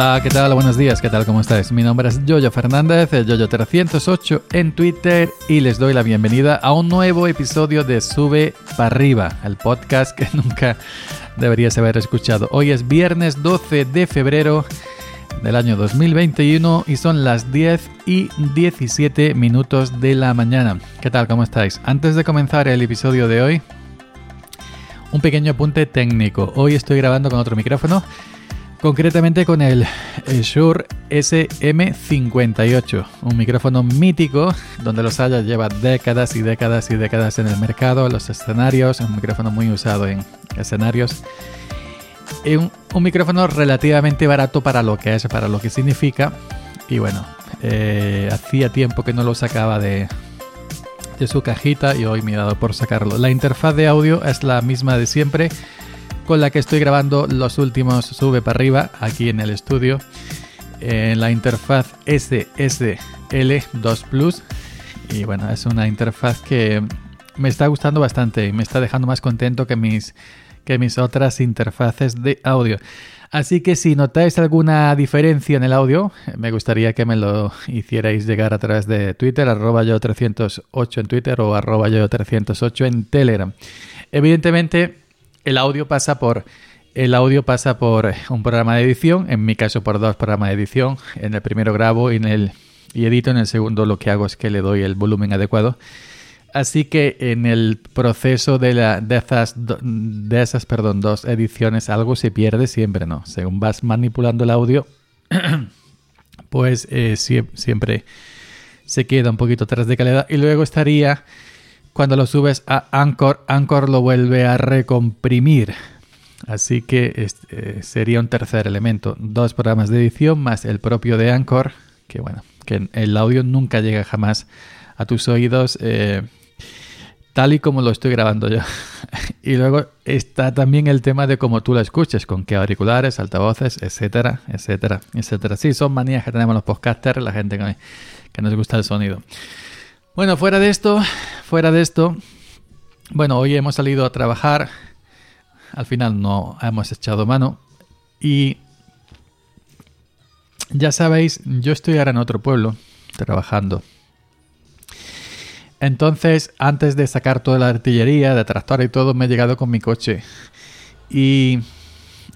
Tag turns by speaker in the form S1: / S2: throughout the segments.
S1: Hola, ¿qué tal? Buenos días, ¿qué tal? ¿Cómo estáis? Mi nombre es Yoyo Fernández, Yoyo308 en Twitter y les doy la bienvenida a un nuevo episodio de Sube para arriba, el podcast que nunca deberías haber escuchado. Hoy es viernes 12 de febrero del año 2021 y son las 10 y 17 minutos de la mañana. ¿Qué tal? ¿Cómo estáis? Antes de comenzar el episodio de hoy, un pequeño apunte técnico. Hoy estoy grabando con otro micrófono concretamente con el, Shure SM58, un micrófono mítico donde los haya lleva décadas y décadas y décadas en el mercado, los escenarios, un micrófono muy usado en escenarios. Y un, micrófono relativamente barato para lo que es, para lo que significa. Y bueno, eh, hacía tiempo que no lo sacaba de, de su cajita y hoy me he dado por sacarlo. La interfaz de audio es la misma de siempre con la que estoy grabando los últimos sube para arriba aquí en el estudio en la interfaz SSL2 Plus. Y bueno es una interfaz que me está gustando bastante y me está dejando más contento que mis que mis otras interfaces de audio. Así que si notáis alguna diferencia en el audio me gustaría que me lo hicierais llegar a través de Twitter arroba yo 308 en Twitter o arroba yo 308 en Telegram. Evidentemente el audio pasa por el audio pasa por un programa de edición, en mi caso por dos programas de edición. En el primero grabo y en el y edito, en el segundo lo que hago es que le doy el volumen adecuado. Así que en el proceso de, la, de esas, de esas perdón, dos ediciones algo se pierde siempre, ¿no? Según vas manipulando el audio, pues eh, siempre se queda un poquito atrás de calidad. Y luego estaría cuando lo subes a Anchor, Anchor lo vuelve a recomprimir. Así que eh, sería un tercer elemento. Dos programas de edición más el propio de Anchor, que bueno, que el audio nunca llega jamás a tus oídos eh, tal y como lo estoy grabando yo. y luego está también el tema de cómo tú lo escuches, con qué auriculares, altavoces, etcétera, etcétera, etcétera. Sí, son manías que tenemos los podcasters, la gente que nos gusta el sonido. Bueno, fuera de esto, fuera de esto, bueno, hoy hemos salido a trabajar, al final no hemos echado mano y ya sabéis, yo estoy ahora en otro pueblo trabajando. Entonces, antes de sacar toda la artillería, de tractor y todo, me he llegado con mi coche. Y,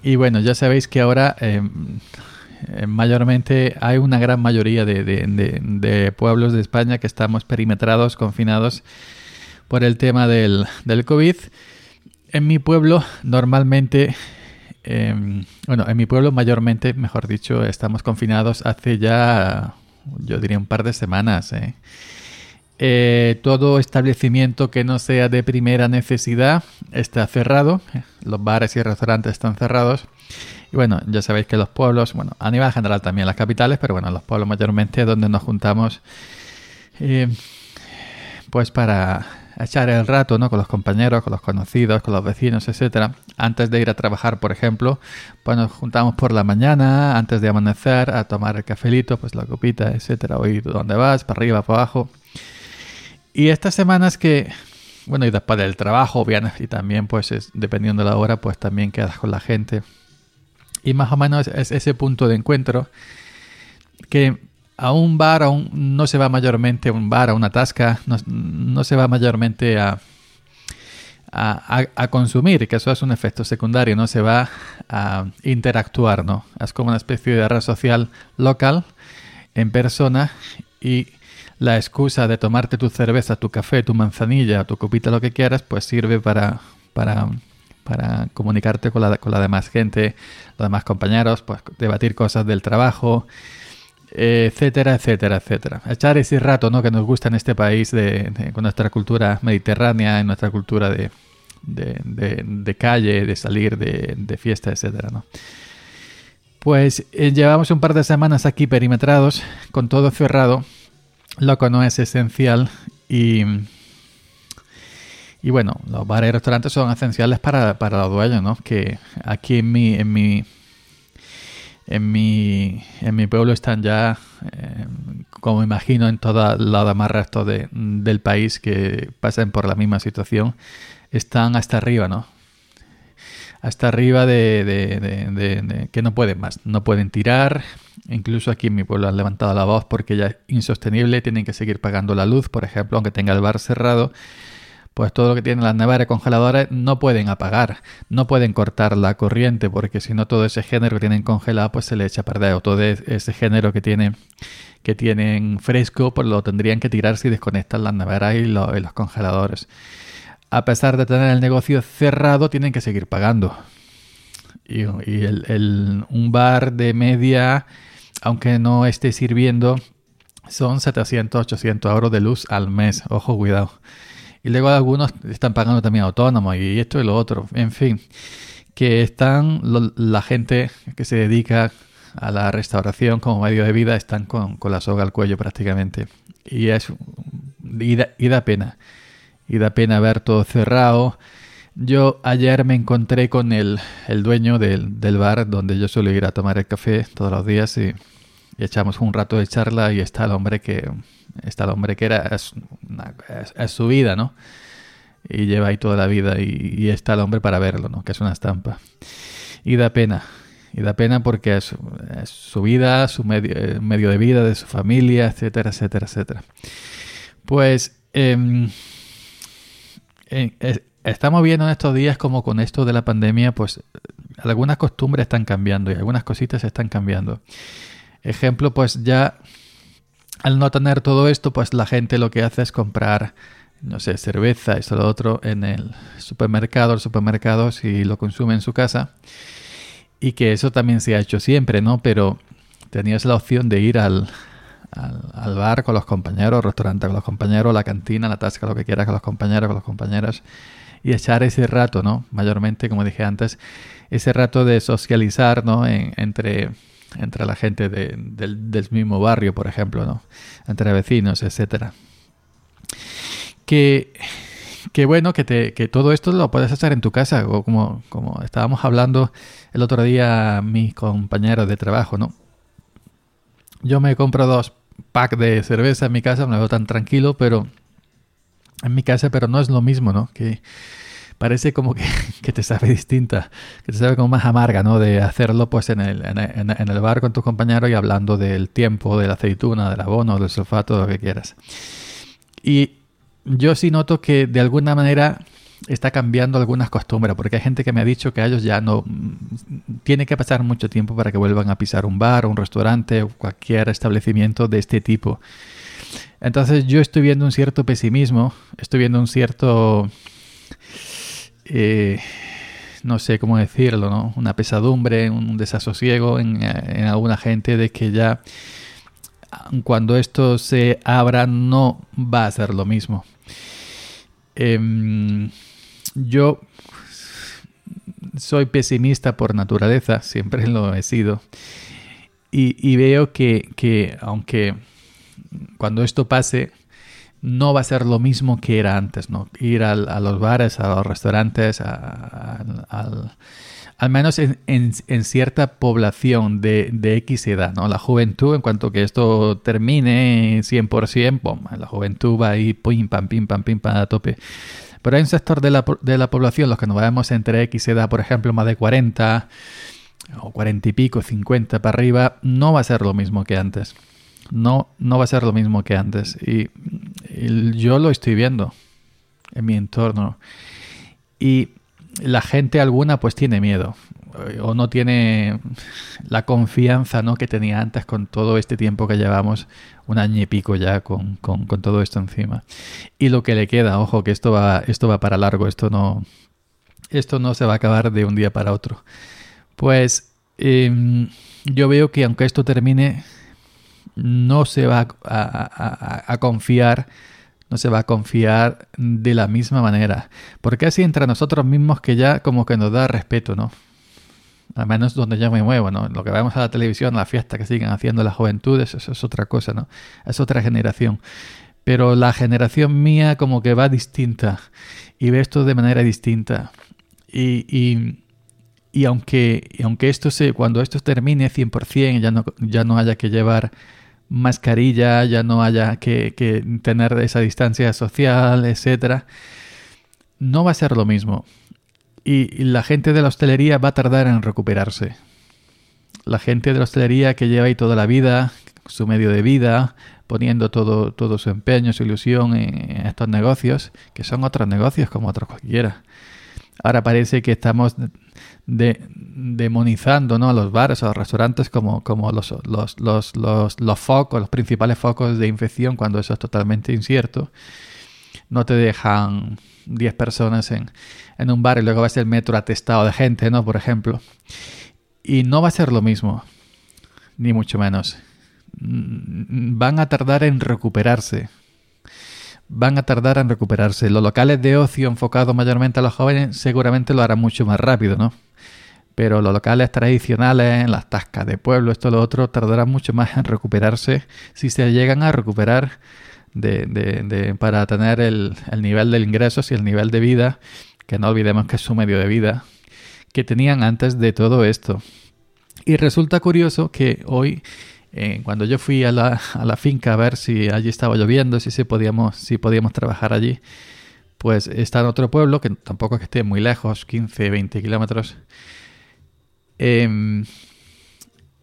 S1: y bueno, ya sabéis que ahora em, mayormente hay una gran mayoría de, pueblos de España que estamos perimetrados, confinados por el tema del, del COVID. En mi pueblo normalmente, em, bueno, en mi pueblo mayormente, mejor dicho, estamos confinados hace ya, yo diría, un par de semanas. ¿eh? Eh, todo establecimiento que no sea de primera necesidad está cerrado. Los bares y restaurantes están cerrados. Y bueno, ya sabéis que los pueblos, bueno, a nivel general también las capitales, pero bueno, los pueblos mayormente es donde nos juntamos eh, pues para echar el rato, ¿no? Con los compañeros, con los conocidos, con los vecinos, etcétera. Antes de ir a trabajar, por ejemplo, pues nos juntamos por la mañana, antes de amanecer, a tomar el cafelito, pues la copita, etcétera. Oye, ¿dónde vas? Para arriba, para abajo. Y estas semanas que, bueno, y después del trabajo, bien, y también, pues, es, dependiendo de la hora, pues también quedas con la gente y más o menos es ese punto de encuentro que a un bar a no se va mayormente a un bar, a una tasca, no, se va mayormente a, a, consumir, que eso es un efecto secundario, no se va a interactuar, ¿no? Es como una especie de red social local en persona y la excusa de tomarte tu cerveza, tu café, tu manzanilla, tu copita, lo que quieras, pues sirve para, para para comunicarte con la, con la demás gente, los demás compañeros, pues debatir cosas del trabajo, etcétera, etcétera, etcétera. Echar ese rato ¿no? que nos gusta en este país de, con nuestra cultura mediterránea, en nuestra cultura de, de, calle, de salir, de, fiesta, etcétera, ¿no? Pues eh, llevamos un par de semanas aquí perimetrados, con todo cerrado, lo que no es esencial y y bueno, los bares y restaurantes son esenciales para, para los dueños, ¿no? Que aquí en mi, en mi, en mi, en mi pueblo están ya, eh, como imagino en toda la demás resto de, del país que pasen por la misma situación, están hasta arriba, ¿no? hasta arriba de, que no pueden más, no pueden tirar. Incluso aquí en mi pueblo han levantado la voz porque ya es insostenible, tienen que seguir pagando la luz, por ejemplo, aunque tenga el bar cerrado. Pues todo lo que tienen las neveras congeladoras no pueden apagar, no pueden cortar la corriente, porque si no todo ese género que tienen congelado pues se le echa a perder, o todo ese género que tiene que tienen fresco, pues lo tendrían que tirar si desconectan las neveras y, los congeladores. A pesar de tener el negocio cerrado, tienen que seguir pagando. Y, el, un bar de media, aunque no esté sirviendo, son 700, 800 euros de luz al mes. Ojo, cuidado. Y luego algunos están pagando también autónomos y esto y lo otro. En fin, que están la gente que se dedica a la restauración como medio de vida están con, la soga al cuello prácticamente. Y, es, y, da, pena. Y da pena ver todo cerrado. Yo ayer me encontré con el, dueño del, bar donde yo suelo ir a tomar el café todos los días y, echamos un rato de charla y está el hombre que está el hombre que era es, su vida, ¿no? Y lleva ahí toda la vida y, y, está el hombre para verlo, ¿no? Que es una estampa. Y da pena, y da pena porque es, su vida, su medio, medio, de vida, de su familia, etcétera, etcétera, etcétera. Pues em, estamos viendo en estos días como con esto de la pandemia, pues algunas costumbres están cambiando y algunas cositas están cambiando. Ejemplo, pues ya al no tener todo esto, pues la gente lo que hace es comprar, no sé, cerveza, esto, lo otro, en el supermercado, el supermercado, si lo consume en su casa y que eso también se ha hecho siempre, ¿no? Pero tenías la opción de ir al, al, bar con los compañeros, al restaurante con los compañeros, la cantina, la tasca, lo que quieras con los compañeros, con las compañeras y echar ese rato, ¿no? Mayormente, como dije antes, ese rato de socializar, ¿no? entre, entre la gente del, del, mismo barrio, por ejemplo, ¿no? Entre vecinos, etcétera. Que que bueno, que, te, que todo esto lo puedes hacer en tu casa, como, como estábamos hablando el otro día mis compañeros de trabajo, ¿no? Yo me compro dos packs de cerveza en mi casa, me veo tan tranquilo, pero en mi casa, pero no es lo mismo, ¿no? Que parece como que, que, te sabe distinta, que te sabe como más amarga, ¿no? De hacerlo pues en el, en, bar con tus compañeros y hablando del tiempo, de la aceituna, del abono, del todo lo que quieras. Y yo sí noto que de alguna manera está cambiando algunas costumbres, porque hay gente que me ha dicho que a ellos ya no tiene que pasar mucho tiempo para que vuelvan a pisar un bar, un restaurante o cualquier establecimiento de este tipo. Entonces yo estoy viendo un cierto pesimismo, estoy viendo un cierto, eh, no sé cómo decirlo, ¿no? una pesadumbre, un desasosiego en, en alguna gente de que ya cuando esto se abra no va a ser lo mismo. Em, yo soy pesimista por naturaleza, siempre lo he sido. Y, veo que, aunque cuando esto pase, no va a ser lo mismo que era antes, ¿no? Ir a los bares, a los restaurantes, al al menos en, cierta población de, de, X edad, ¿no? La juventud, en cuanto que esto termine 100%, la juventud va ahí, pim, pam, pim, pam, pim, pam, a tope. Pero hay un sector de la, de la población, los que nos vemos entre X edad, por ejemplo, más de 40 o 40 y pico, 50 para arriba, no va a ser lo mismo que antes. No, no va a ser lo mismo que antes. y yo lo estoy viendo en mi entorno. Y la gente alguna pues tiene miedo o no tiene la confianza ¿no? que tenía antes con todo este tiempo que llevamos, un año y pico ya con, todo esto encima. Y lo que le queda, ojo, que esto va, esto va para largo, esto no, esto no se va a acabar de un día para otro. Pues em, yo veo que aunque esto termine, no se va a confiar no se va a confiar de la misma manera. Porque así entre nosotros mismos que ya como que nos da respeto, ¿no? Al menos donde yo me muevo, ¿no? Lo que vemos a la televisión, la fiesta que siguen haciendo las juventudes, eso es otra cosa, ¿no? Es otra generación. Pero la generación mía como que va distinta y ve esto de manera distinta. Y, y, aunque, aunque esto se, cuando esto termine 100%, ya no, ya no haya que llevar mascarilla, ya no haya que, tener esa distancia social, etcétera, no va a ser lo mismo. y la gente de la hostelería va a tardar en recuperarse. La gente de la hostelería que lleva ahí toda la vida, su medio de vida, poniendo todo, todo su empeño, su ilusión en, estos negocios, que son otros negocios como otros cualquiera. Ahora parece que estamos demonizando ¿no? a los bares o los restaurantes como, como los, los, los, los, focos, los principales focos de infección, cuando eso es totalmente incierto. No te dejan 10 personas en, en un bar y luego ser el metro atestado de gente, ¿no? Por ejemplo. Y no va a ser lo mismo, ni mucho menos. Mm, van a tardar en recuperarse. Van a tardar en recuperarse. Los locales de ocio enfocados mayormente a los jóvenes seguramente lo harán mucho más rápido, ¿no? Pero los locales tradicionales, las tascas de pueblo, esto lo otro, tardarán mucho más en recuperarse si se llegan a recuperar de, de, para tener el, el nivel de ingresos y el nivel de vida, que no olvidemos que es su medio de vida, que tenían antes de todo esto. Y resulta curioso que hoy eh, cuando yo fui a la, a la, finca a ver si allí estaba lloviendo, si, si, podíamos, si podíamos trabajar allí, pues está en otro pueblo, que tampoco es que esté muy lejos, 15, 20 kilómetros. Em,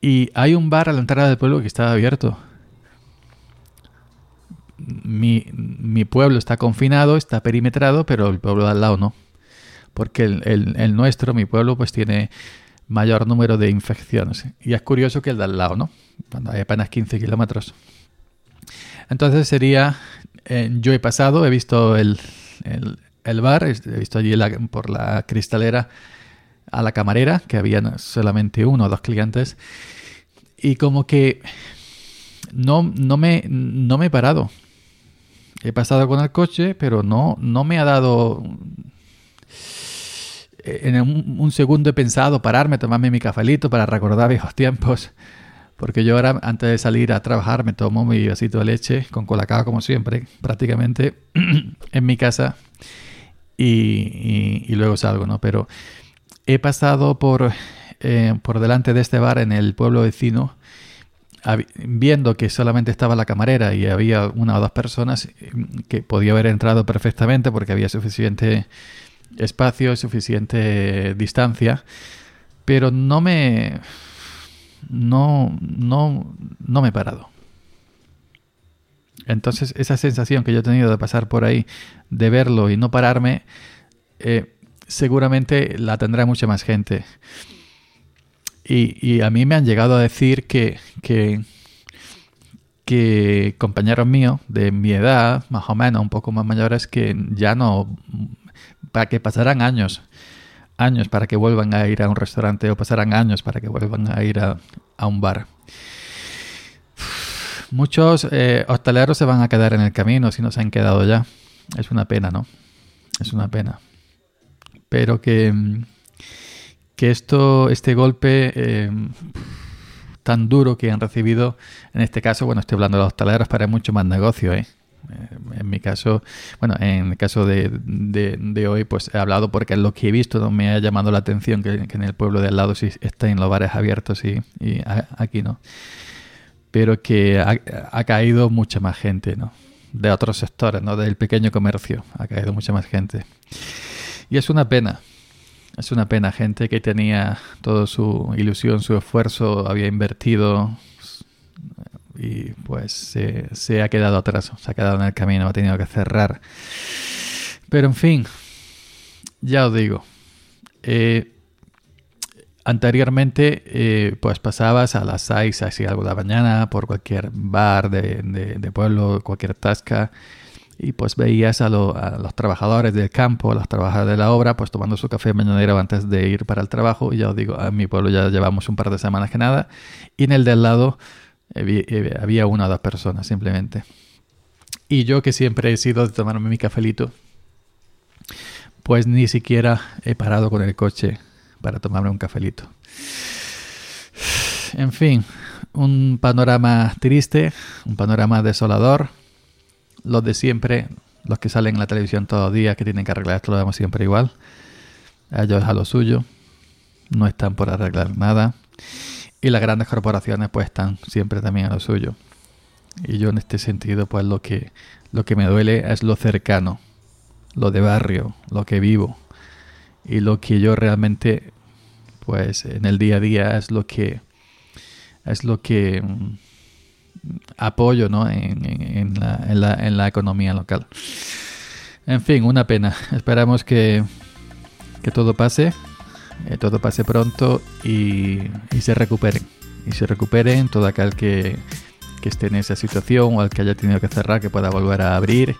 S1: y hay un bar a la entrada del pueblo que está abierto. Mi, mi, pueblo está confinado, está perimetrado, pero el pueblo de al lado no. Porque el, el, el nuestro, mi pueblo, pues tiene mayor número de infecciones. Y es curioso que el de al lado, ¿no? Cuando hay apenas 15 kilómetros. Entonces sería, eh, yo he pasado, he visto el, el, bar, he visto allí por la cristalera a la camarera, que había solamente uno o dos clientes, y como que no, no, me, no me he parado. He pasado con el coche, pero no, no me ha dado en un, segundo he pensado pararme, tomarme mi cafelito para recordar viejos tiempos. Porque yo ahora, antes de salir a trabajar, me tomo mi vasito de leche con colacao, como siempre, prácticamente en mi casa. Y, luego salgo, ¿no? Pero he pasado por, eh, por delante de este bar en el pueblo vecino, viendo que solamente estaba la camarera y había una o dos personas que podía haber entrado perfectamente porque había suficiente espacio, suficiente distancia, pero no me no no no me he parado. Entonces esa sensación que yo he tenido de pasar por ahí, de verlo y no pararme, eh, seguramente la tendrá mucha más gente. Y, a mí me han llegado a decir que, que, que compañeros míos de mi edad, más o menos, un poco más mayores, que ya no para que pasarán años, años para que vuelvan a ir a un restaurante o pasarán años para que vuelvan a ir a, un bar. Muchos eh, hosteleros se van a quedar en el camino si no se han quedado ya. Es una pena, ¿no? Es una pena. Pero que, que esto, este golpe eh, tan duro que han recibido, en este caso, bueno, estoy hablando de los hosteleros, para mucho más negocio, ¿eh? Eh, en mi caso, bueno, en el caso de, de, hoy, pues he hablado porque lo que he visto, me ha llamado la atención que, en el pueblo de al lado sí están los bares abiertos y, y aquí no. Pero que ha, caído mucha más gente, ¿no? De otros sectores, ¿no? Del pequeño comercio ha caído mucha más gente. Y es una pena, es una pena, gente que tenía toda su ilusión, su esfuerzo, había invertido y pues se, ha quedado atrás, se ha quedado en el camino, ha tenido que cerrar. Pero en fin, ya os digo, eh, anteriormente eh, pues pasabas a las 6, así algo de la mañana por cualquier bar de, de, pueblo, cualquier tasca y pues veías a, a, los trabajadores del campo, a los trabajadores de la obra, pues tomando su café mañanero antes de ir para el trabajo. Y ya os digo, en mi pueblo ya llevamos un par de semanas que nada. Y en el del lado, había una o dos personas simplemente. Y yo que siempre he sido de tomarme mi cafelito, pues ni siquiera he parado con el coche para tomarme un cafelito. En fin, un panorama triste, un panorama desolador. Los de siempre, los que salen en la televisión todos los días, que tienen que arreglar esto, lo vemos siempre igual. ellos a lo suyo. No están por arreglar nada. Y las grandes corporaciones pues están siempre también a lo suyo. Y yo en este sentido pues lo que, lo que me duele es lo cercano, lo de barrio, lo que vivo. y lo que yo realmente, pues en el día a día es lo que es lo que mm, apoyo ¿no? en, la, en, la, en la economía local. En fin, una pena. Esperamos que, que todo pase, eh, todo pase pronto y, y, se recuperen. Y se recuperen todo aquel que, que esté en esa situación o al que haya tenido que cerrar, que pueda volver a abrir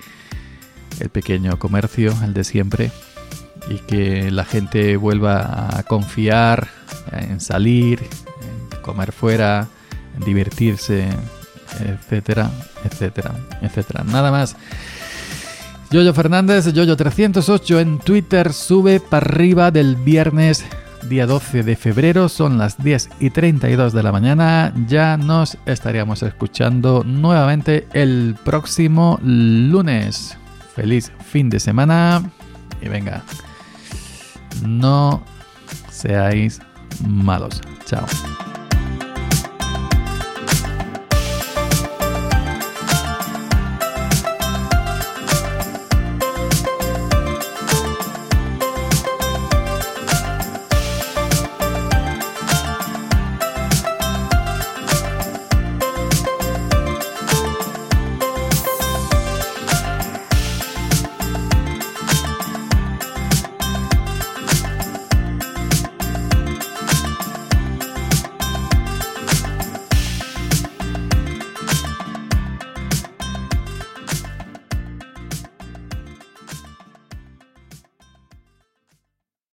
S1: el pequeño comercio, el de siempre, y que la gente vuelva a confiar en salir, en comer fuera, divertirse, etcétera, etcétera, etcétera. Nada más. Yoyo Fernández, Yoyo308 en Twitter, sube para arriba del viernes día 12 de febrero, son las 10 y 32 de la mañana. Ya nos estaríamos escuchando nuevamente el próximo lunes. Feliz fin de semana y venga, no seáis malos. Chao.